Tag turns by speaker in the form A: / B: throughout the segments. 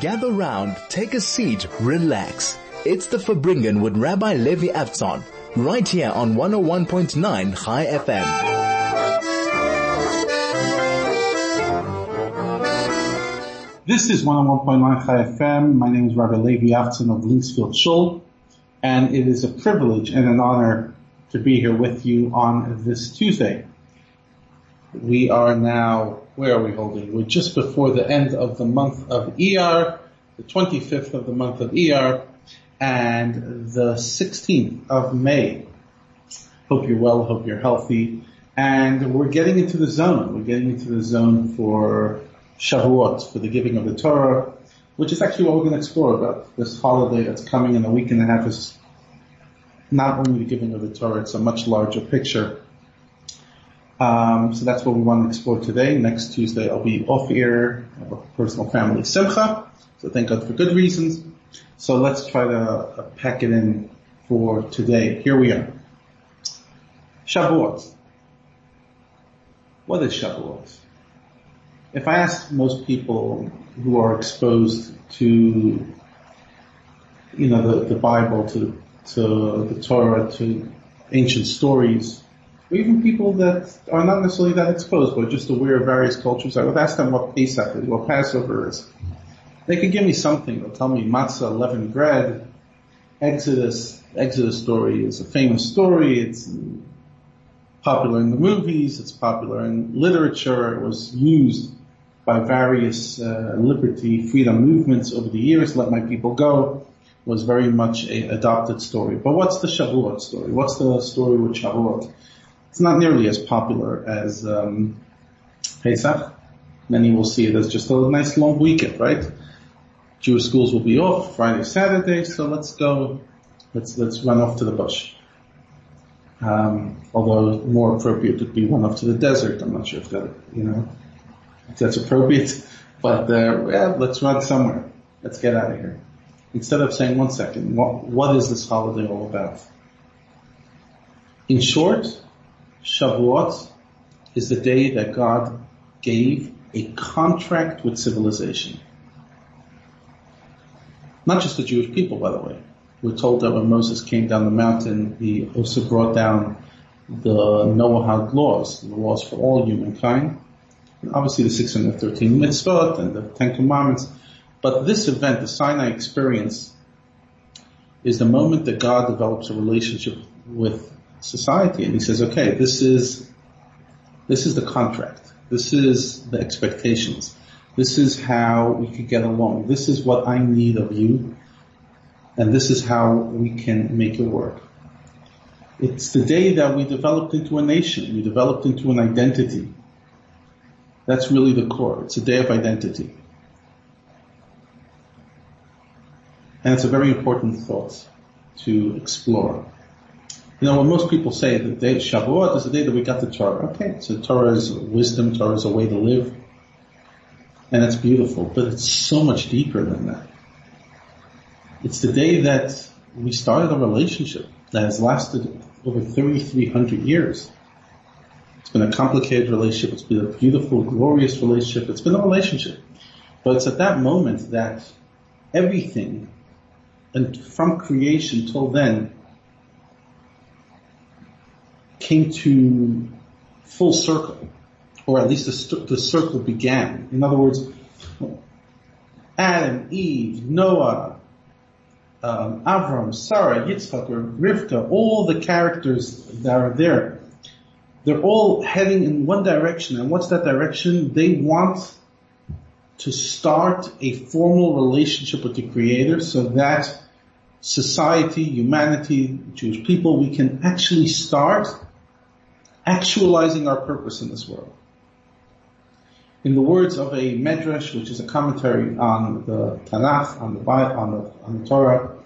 A: Gather round, take a seat, relax. It's the Farbrengen with Rabbi Levi Avtzon, right here on 101.9 Chai FM.
B: This is 101.9 Chai FM. My name is Rabbi Levi Avtzon of Linksfield Shul, and it is a privilege and an honor to be here with you on this Tuesday. We are now, where are we holding? We're just before the end of the month of ER, the 25th of the month of ER, and the 16th of May. Hope you're well, hope you're healthy. And we're getting into the zone. We're getting into the zone for Shavuot, for the giving of the Torah, which is actually what we're going to explore about this holiday that's coming in a week and a half is not only the giving of the Torah, it's a much larger picture um, so that's what we want to explore today. Next Tuesday I'll be off air, personal family simcha, so thank God for good reasons. So let's try to uh, pack it in for today. Here we are. Shavuot. What is Shavuot? If I ask most people who are exposed to, you know, the, the Bible, to, to the Torah, to ancient stories, or even people that are not necessarily that exposed, but just aware of various cultures, I would ask them what Pesach is, what Passover is. They could give me something. They'll tell me matzah, leavened bread, Exodus. Exodus story is a famous story. It's popular in the movies. It's popular in literature. It was used by various uh, liberty, freedom movements over the years. Let my people go was very much a adopted story. But what's the Shavuot story? What's the story with Shavuot? It's not nearly as popular as um, Pesach. Many will see it as just a nice long weekend, right? Jewish schools will be off Friday, Saturday, so let's go, let's, let's run off to the bush. Um, although more appropriate would be run off to the desert. I'm not sure if that, you know, if that's appropriate, but, uh, yeah, let's run somewhere. Let's get out of here. Instead of saying, one second, what, what is this holiday all about? In short, Shavuot is the day that God gave a contract with civilization. Not just the Jewish people, by the way. We're told that when Moses came down the mountain, he also brought down the Noahide laws, the laws for all humankind. And obviously the 613 mitzvot and the Ten Commandments. But this event, the Sinai experience, is the moment that God develops a relationship with society and he says, okay, this is, this is the contract. This is the expectations. This is how we could get along. This is what I need of you. And this is how we can make it work. It's the day that we developed into a nation. We developed into an identity. That's really the core. It's a day of identity. And it's a very important thought to explore. You know, when most people say the day Shavuot is the day that we got the Torah. Okay, so Torah is wisdom, Torah is a way to live. And that's beautiful, but it's so much deeper than that. It's the day that we started a relationship that has lasted over 3,300 years. It's been a complicated relationship. It's been a beautiful, glorious relationship. It's been a relationship. But it's at that moment that everything, and from creation till then, came to full circle, or at least the, the circle began. In other words, Adam, Eve, Noah, um, Avram, Sarah, Yitzchak, or Rivka, all the characters that are there, they're all heading in one direction. And what's that direction? They want to start a formal relationship with the Creator so that society, humanity, Jewish people, we can actually start actualizing our purpose in this world. In the words of a medrash, which is a commentary on the Tanakh, on the Bible, on the, on the Torah,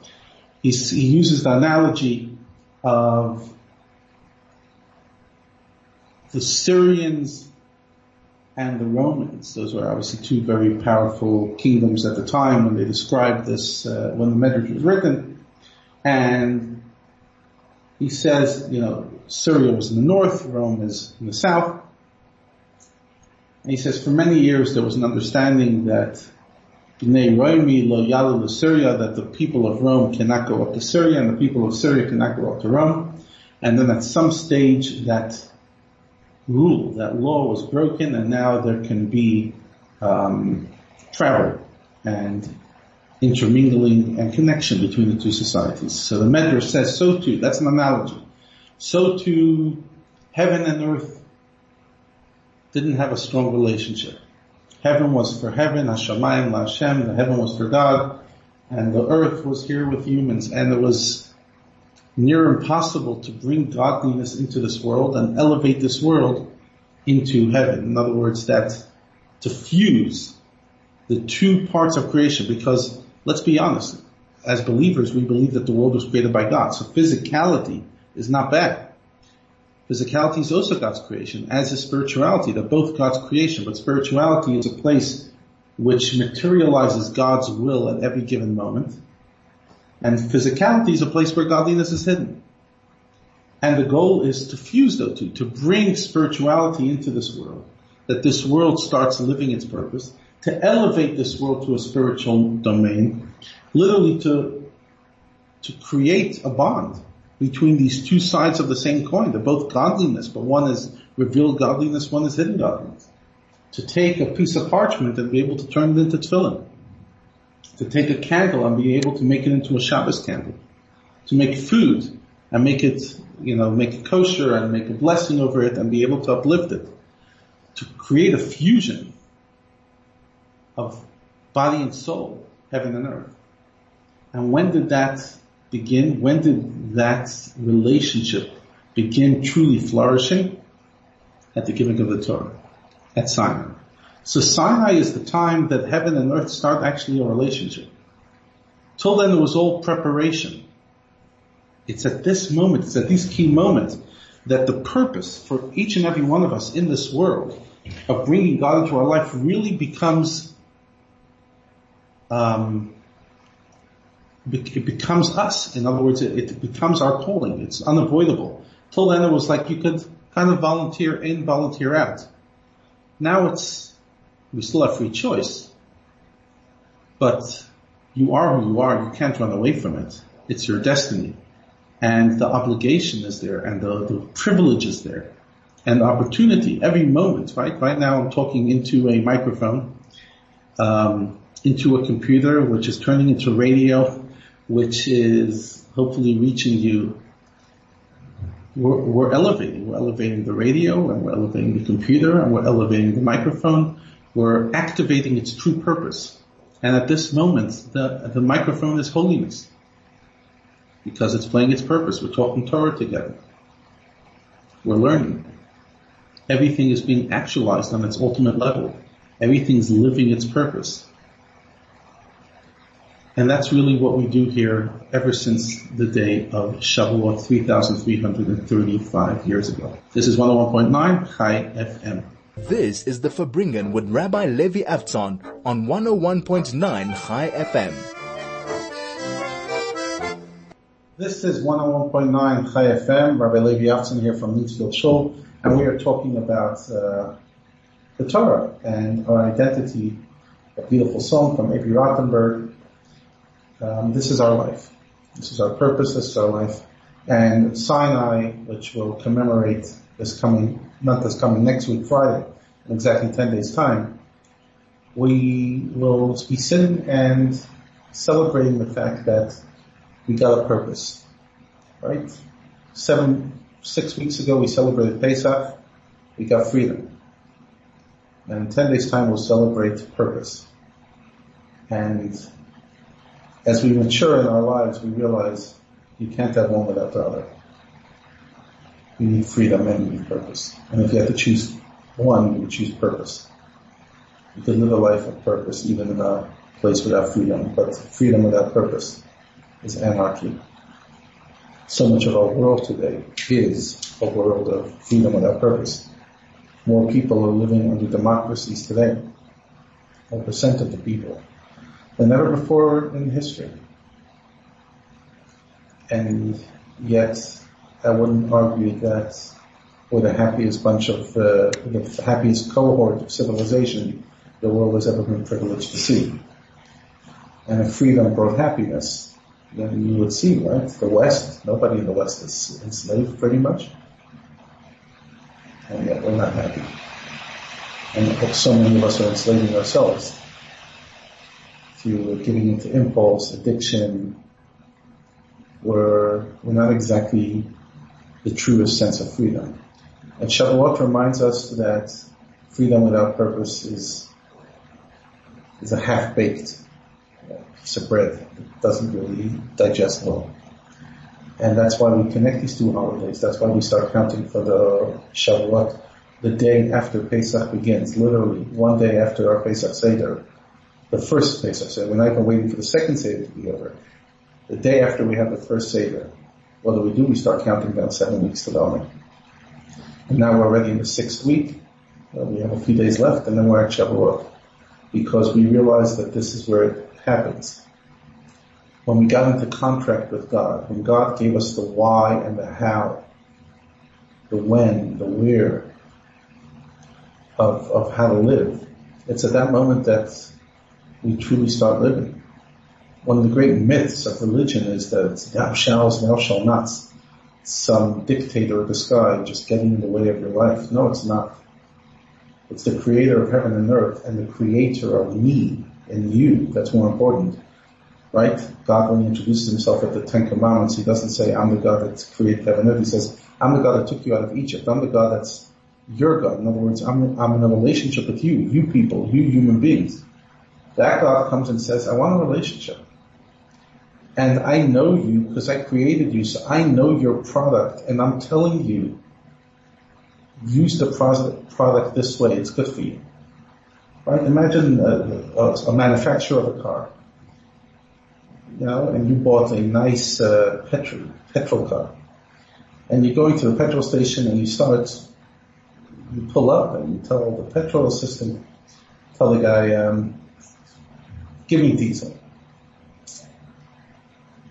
B: he uses the analogy of the Syrians and the Romans. Those were obviously two very powerful kingdoms at the time when they described this, uh, when the Medrash was written. And he says, you know, Syria was in the north, Rome is in the south. And he says for many years there was an understanding that that the people of Rome cannot go up to Syria and the people of Syria cannot go up to Rome. And then at some stage that rule, that law was broken and now there can be um, travel and intermingling and connection between the two societies. So the Medrash says so too, that's an analogy. So too, heaven and earth didn't have a strong relationship. Heaven was for heaven, Hashemayim Hashem, the heaven was for God, and the earth was here with humans, and it was near impossible to bring godliness into this world and elevate this world into heaven. In other words, that to fuse the two parts of creation, because let's be honest, as believers, we believe that the world was created by God. So physicality is not bad. Physicality is also God's creation, as is spirituality. They're both God's creation, but spirituality is a place which materializes God's will at every given moment. And physicality is a place where godliness is hidden. And the goal is to fuse those two, to bring spirituality into this world, that this world starts living its purpose, to elevate this world to a spiritual domain, literally to, to create a bond between these two sides of the same coin. They're both godliness, but one is revealed godliness, one is hidden godliness. To take a piece of parchment and be able to turn it into tefillin. To take a candle and be able to make it into a Shabbos candle. To make food and make it, you know, make it kosher and make a blessing over it and be able to uplift it. To create a fusion of body and soul, heaven and earth. And when did that begin? When did that relationship begin truly flourishing? At the giving of the Torah, at Sinai. So Sinai is the time that heaven and earth start actually a relationship. Till then it was all preparation. It's at this moment, it's at these key moments that the purpose for each and every one of us in this world of bringing God into our life really becomes um, it becomes us. In other words, it, it, becomes our calling. It's unavoidable. Till then it was like you could kind of volunteer in, volunteer out. Now it's, we still have free choice, but you are who you are. You can't run away from it. It's your destiny. And the obligation is there and the, the privilege is there and the opportunity every moment, right? Right now I'm talking into a microphone, um, into a computer, which is turning into radio, which is hopefully reaching you. We're, we're, elevating. We're elevating the radio and we're elevating the computer and we're elevating the microphone. We're activating its true purpose. And at this moment, the, the microphone is holiness because it's playing its purpose. We're talking Torah together. We're learning. Everything is being actualized on its ultimate level. Everything's living its purpose. And that's really what we do here ever since the day of Shavuot 3,335 years ago. This is 101.9 Chai FM.
A: This is the Farbrengen with Rabbi Levi Avtzon on 101.9 Chai FM.
B: This is 101.9 Chai FM. Rabbi Levi Avtzon here from Linksfield Shul, and we are talking about uh, the Torah and our identity. A beautiful song from Avi Rothenberg um, this is our life. This is our purpose. This is our life. And Sinai, which will commemorate this coming, not this coming next week, Friday, in exactly 10 days time, we will be sitting and celebrating the fact that we got a purpose, right? Seven, six weeks ago we celebrated Pesach, we got freedom. And in 10 days time we'll celebrate purpose. And as we mature in our lives, we realize you can't have one without the other. You need freedom and you need purpose. And if you have to choose one, you choose purpose. You can live a life of purpose even in a place without freedom, but freedom without purpose is anarchy. So much of our world today is a world of freedom without purpose. More people are living under democracies today. One percent of the people than never before in history. And yet, I wouldn't argue that we're the happiest bunch of, uh, the happiest cohort of civilization the world has ever been privileged to see. and if freedom brought happiness, then you would see, right? The West, nobody in the West is enslaved pretty much. And yet we're not happy. And so many of us are enslaving ourselves to giving into impulse, addiction. We're, we're not exactly the truest sense of freedom. And Shavuot reminds us that freedom without purpose is, is a half-baked piece of bread. It doesn't really digest well. And that's why we connect these two holidays. That's why we start counting for the Shavuot the day after Pesach begins, literally one day after our Pesach Seder. The first Pesach Seder. We're not even waiting for the second Seder to be over. The day after we have the first Seder. What do we do? We start counting down seven weeks to the. And now we're already in the sixth week. Uh, we have a few days left and then we're at Shavuot. Because we realize that this is where it happens. When we got into contract with God, when God gave us the why and the how, the when, the where of, of how to live, it's at that moment that we truly start living. One of the great myths of religion is that thou shalt, thou shalt not. Some dictator of the sky just getting in the way of your life. No, it's not. It's the creator of heaven and earth and the creator of me and you that's more important. Right? God, when he introduces himself at the Ten Commandments, he doesn't say, I'm the God that created heaven and earth. He says, I'm the God that took you out of Egypt. I'm the God that's your God. In other words, I'm, I'm in a relationship with you, you people, you human beings. God comes and says, I want a relationship. And I know you because I created you, so I know your product, and I'm telling you, use the product this way, it's good for you. Right? Imagine a, a, manufacturer of a car, you know, and you bought a nice uh, petrol petrol car, and you're going to the petrol station and you start, you pull up and you tell the petrol assistant, tell the guy, um, give me diesel.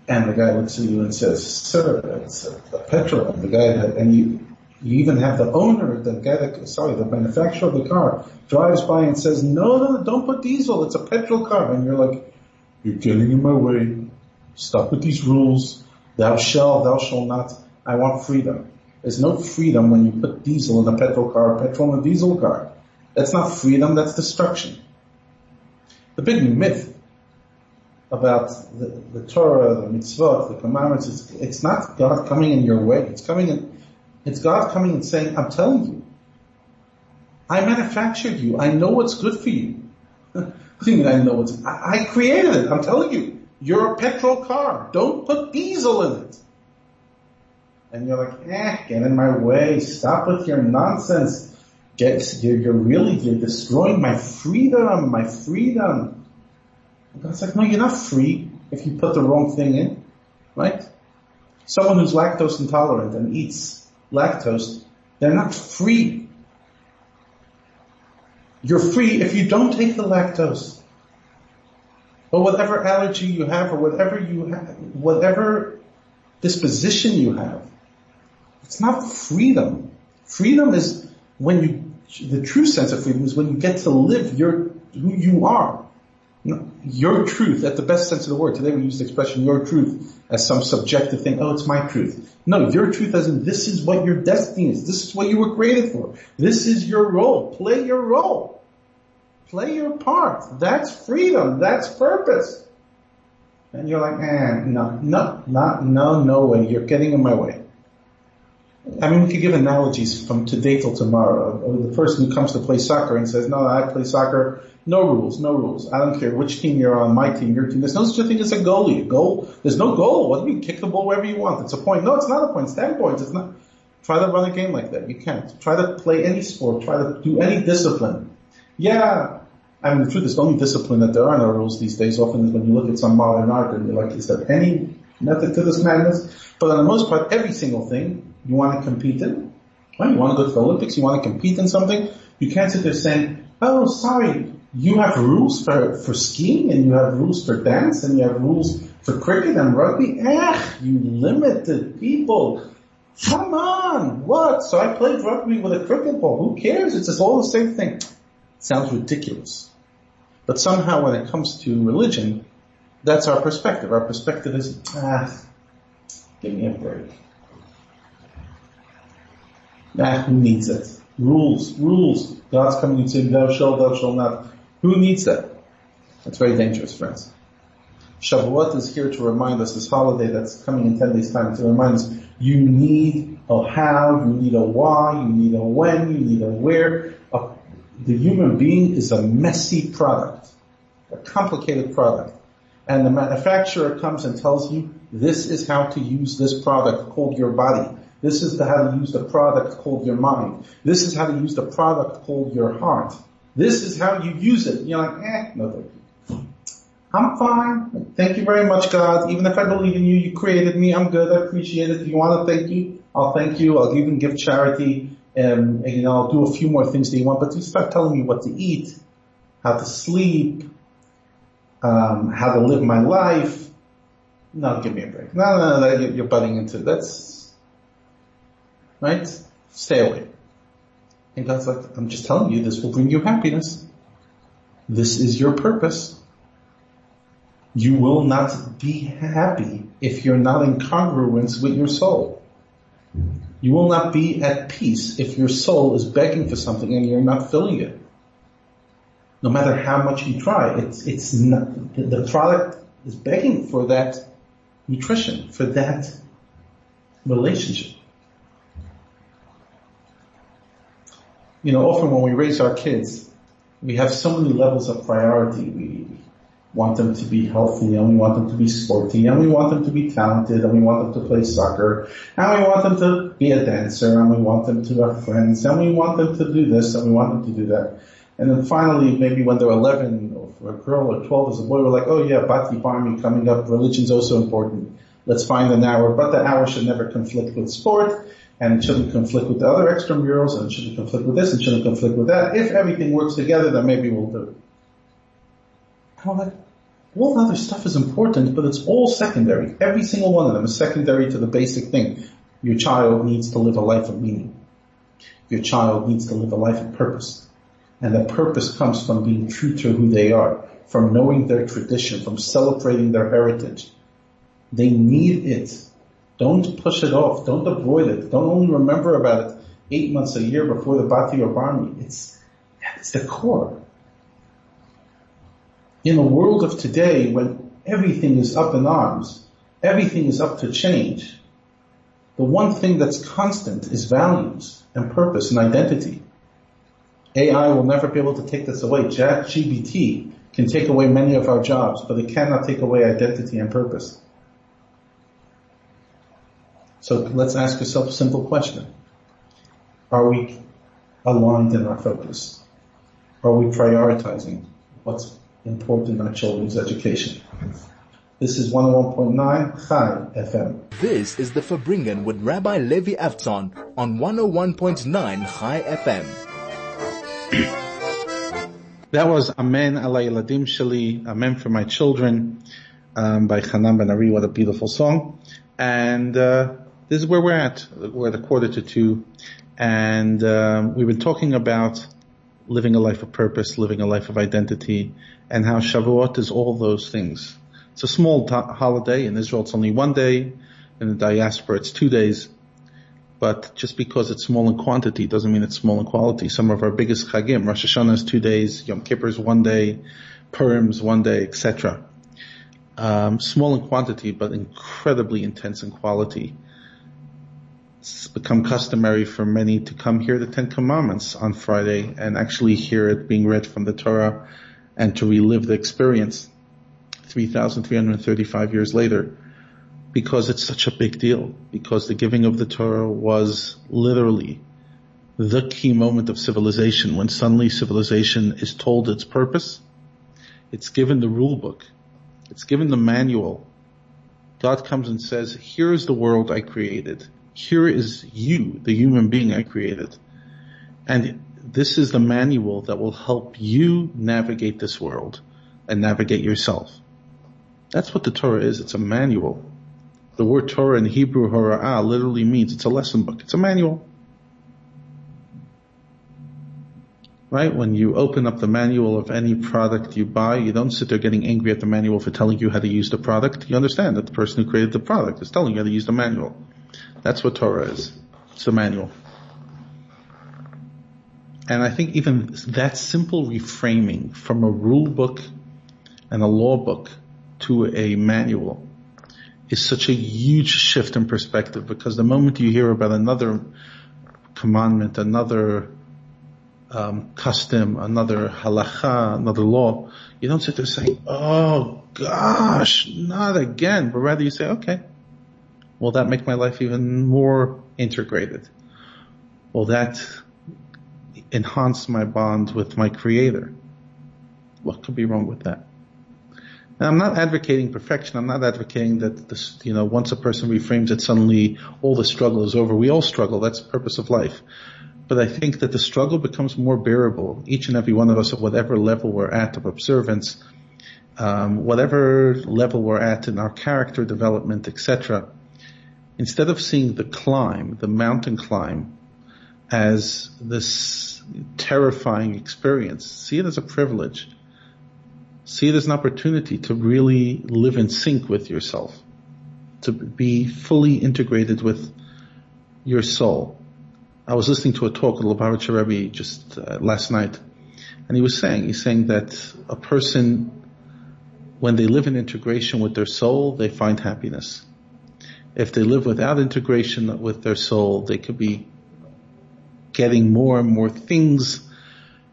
B: And the guy looks at you and says, sir, it's a, a petrol. And the guy, and you, you even have the owner, the guy that, sorry, the manufacturer of the car drives by and says, no, no, don't put diesel. It's a petrol car. And you're like, you're getting in my way. Stop with these rules. Thou shall, thou shall not. I want freedom. There's no freedom when you put diesel in a petrol car, petrol in a diesel car. That's not freedom, that's destruction. The big myth about the, the Torah, the mitzvot, the commandments, it's, it's not God coming in your way. It's coming in, it's God coming and saying, I'm telling you, I manufactured you. I know what's good for you. what do you mean I know what's, I, I created it. I'm telling you, you're a petrol car. Don't put diesel in it. And you're like, eh, get in my way. Stop with your nonsense. Get, you're, you're really, you're destroying my freedom, my freedom. And God's like, no, you're not free if you put the wrong thing in, right? Someone who's lactose intolerant and eats lactose, they're not free. You're free if you don't take the lactose. But whatever allergy you have or whatever you have, whatever disposition you have, it's not freedom. Freedom is when you, the true sense of freedom is when you get to live your, who you are your truth at the best sense of the word. Today we use the expression your truth as some subjective thing. Oh, it's my truth. No, your truth as in this is what your destiny is. This is what you were created for. This is your role. Play your role. Play your part. That's freedom. That's purpose. And you're like, eh, no, no, not, no, no way. You're getting in my way. I mean, we could give analogies from today till tomorrow. The person who comes to play soccer and says, no, I play soccer no rules, no rules. I don't care which team you're on, my team, your team. There's no such thing as a goalie. A goal, there's no goal. What do you? Kick the ball wherever you want. It's a point. No, it's not a point. It's 10 points. It's not. Try to run a game like that. You can't. Try to play any sport. Try to do any discipline. Yeah. I mean, the truth is the only discipline that there are no rules these days often is when you look at some modern art and you're like, is there any method to this madness? But on the most part, every single thing you want to compete in, well, you want to go to the Olympics, you want to compete in something, you can't sit there saying, oh, sorry, you have rules for, for skiing and you have rules for dance and you have rules for cricket and rugby. Eh, you limited people. Come on, what? So I played rugby with a cricket ball. Who cares? It's just all the same thing. It Sounds ridiculous. But somehow when it comes to religion, That's our perspective. Our perspective is, ah, give me a break. Nah, who needs it? Rules, rules. God's coming and saying, thou shalt, thou shalt not. Who needs that? That's very dangerous, friends. Shavuot is here to remind us, this holiday that's coming in 10 days time, to remind us, you need a how, you need a why, you need a when, you need a where. A, the human being is a messy product, a complicated product. And the manufacturer comes and tells you, this is how to use this product called your body. This is how to use the product called your mind. This is how to use the product called your heart. This is how you use it. You're like, eh, no thank you. I'm fine. Thank you very much, God. Even if I believe in you, you created me. I'm good. I appreciate it. If you want to thank you, I'll thank you. I'll even give charity. Um, and, you know, I'll do a few more things that you want, but you start telling me what to eat, how to sleep, um, how to live my life. No, give me a break. No, no, no, you're butting into that's right. Stay away. And God's like, I'm just telling you, this will bring you happiness. This is your purpose. You will not be happy if you're not in congruence with your soul. You will not be at peace if your soul is begging for something and you're not filling it. No matter how much you try, it's, it's not, the product is begging for that nutrition, for that relationship. You know, often when we raise our kids, we have so many levels of priority. We want them to be healthy and we want them to be sporty and we want them to be talented and we want them to play soccer and we want them to be a dancer and we want them to have friends and we want them to do this and we want them to do that. And then finally, maybe when they're 11 or for a girl or 12 as a boy, we're like, oh yeah, Bati Barmi coming up, religion's also important. Let's find an hour, but the hour should never conflict with sport and shouldn't conflict with the other extramurals and shouldn't conflict with this and shouldn't conflict with that. If everything works together, then maybe we'll do it. How like, all the other stuff is important, but it's all secondary. Every single one of them is secondary to the basic thing. Your child needs to live a life of meaning. Your child needs to live a life of purpose. And the purpose comes from being true to who they are, from knowing their tradition, from celebrating their heritage. They need it. Don't push it off. Don't avoid it. Don't only remember about it eight months a year before the Bati or Barmi. It's, it's the core in a world of today when everything is up in arms, everything is up to change, the one thing that's constant is values and purpose and identity. AI will never be able to take this away. ChatGPT can take away many of our jobs, but it cannot take away identity and purpose. So let's ask ourselves a simple question. Are we aligned in our focus? Are we prioritizing what's important in our children's education. This is 101.9 Chai FM.
A: This is the Farbrengen with Rabbi Levi Avtzon on 101.9 Chai FM.
B: that was Amen Alay Ladim Shali, Amen for my children, um, by Hanan Ben Ari. What a beautiful song. And, uh, this is where we're at. We're at a quarter to two. And, um, we've been talking about living a life of purpose, living a life of identity, and how Shavuot is all those things. It's a small t- holiday. In Israel, it's only one day. In the diaspora, it's two days. But just because it's small in quantity doesn't mean it's small in quality. Some of our biggest chagim, Rosh Hashanah is two days, Yom Kippur is one day, Purim's one day, etc. Um, small in quantity, but incredibly intense in quality. It's become customary for many to come hear the Ten Commandments on Friday and actually hear it being read from the Torah and to relive the experience 3,335 years later because it's such a big deal, because the giving of the Torah was literally the key moment of civilization when suddenly civilization is told its purpose. It's given the rule book. It's given the manual. God comes and says, here is the world I created. Here is you, the human being I created. And this is the manual that will help you navigate this world and navigate yourself. That's what the Torah is. It's a manual. The word Torah in Hebrew, Hora'ah, literally means it's a lesson book. It's a manual. right? When you open up the manual of any product you buy, you don't sit there getting angry at the manual for telling you how to use the product. You understand that the person who created the product is telling you how to use the manual. That's what Torah is. It's a manual. And I think even that simple reframing from a rule book and a law book to a manual is such a huge shift in perspective because the moment you hear about another commandment, another um, custom, another halacha, another law, you don't sit there saying, "Oh gosh, not again," but rather you say, "Okay, will that make my life even more integrated? Will that enhance my bond with my Creator?" What could be wrong with that? And I'm not advocating perfection. I'm not advocating that this, you know, once a person reframes it, suddenly all the struggle is over. We all struggle. That's the purpose of life. But I think that the struggle becomes more bearable. Each and every one of us at whatever level we're at of observance, um, whatever level we're at in our character development, etc. Instead of seeing the climb, the mountain climb, as this terrifying experience, see it as a privilege. See it as an opportunity to really live in sync with yourself, to be fully integrated with your soul. I was listening to a talk of Lubavitcher Rebbe just uh, last night, and he was saying, he's saying that a person, when they live in integration with their soul, they find happiness. If they live without integration with their soul, they could be getting more and more things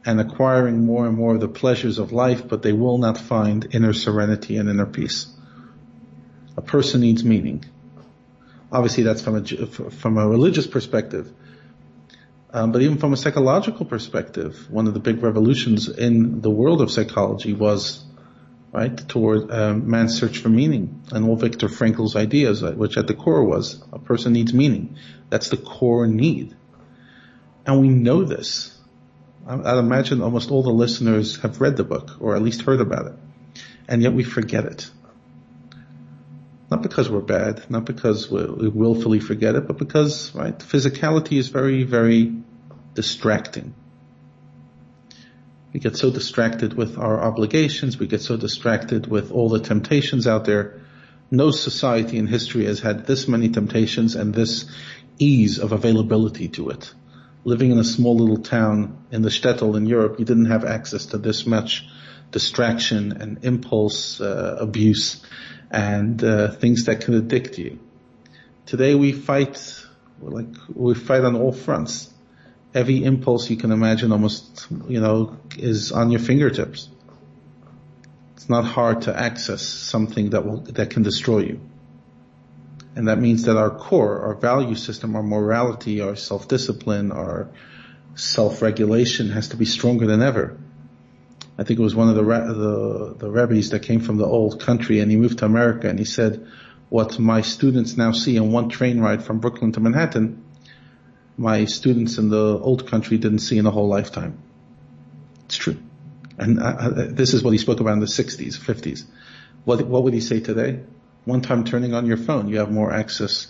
B: and acquiring more and more of the pleasures of life, but they will not find inner serenity and inner peace. A person needs meaning. Obviously that's from a, from a religious perspective. Um, but even from a psychological perspective, one of the big revolutions in the world of psychology was right toward um, man's search for meaning and all Viktor Frankl's ideas, uh, which at the core was a person needs meaning. That's the core need, and we know this. I'd imagine almost all the listeners have read the book or at least heard about it, and yet we forget it. Not because we're bad, not because we willfully forget it, but because, right, physicality is very, very distracting. We get so distracted with our obligations, we get so distracted with all the temptations out there. No society in history has had this many temptations and this ease of availability to it. Living in a small little town in the shtetl in Europe, you didn't have access to this much distraction and impulse uh, abuse and uh, things that can addict you. Today we fight like we fight on all fronts. Every impulse you can imagine almost, you know, is on your fingertips. It's not hard to access something that will, that can destroy you. And that means that our core, our value system, our morality, our self-discipline, our self-regulation has to be stronger than ever. I think it was one of the, the, the rabbis that came from the old country and he moved to America and he said, what my students now see in one train ride from Brooklyn to Manhattan, my students in the old country didn't see in a whole lifetime. It's true. And uh, uh this is what he spoke about in the 60s, 50s. What, what would he say today? One time turning on your phone, you have more access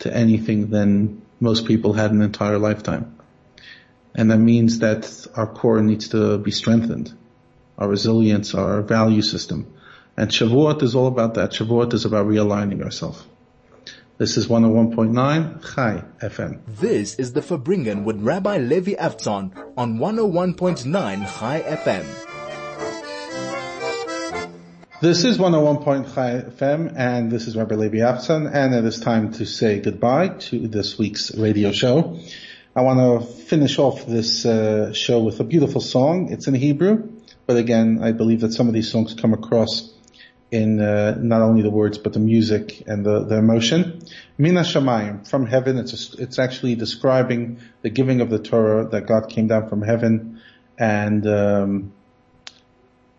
B: to anything than most people had an entire lifetime. And that means that our core needs to be strengthened our resilience, our value system. And Shavuot is all about that. Shavuot is about realigning ourselves. This is 101.9 Chai FM.
A: This is the Farbrengen with Rabbi Levi Avtzon on 101.9 Chai FM.
B: This is 101.9 FM and this is Rabbi Levi Avtzon and it is time to say goodbye to this week's radio show. I want to finish off this uh, show with a beautiful song. It's in Hebrew. But again, I believe that some of these songs come across in uh, not only the words but the music and the, the emotion. Mina Shamayim, from heaven. It's a, it's actually describing the giving of the Torah that God came down from heaven and um,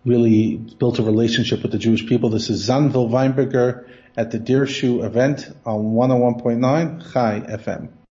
B: really built a relationship with the Jewish people. This is Zanvil Weinberger at the Dirshu event on 101.9 Chai FM.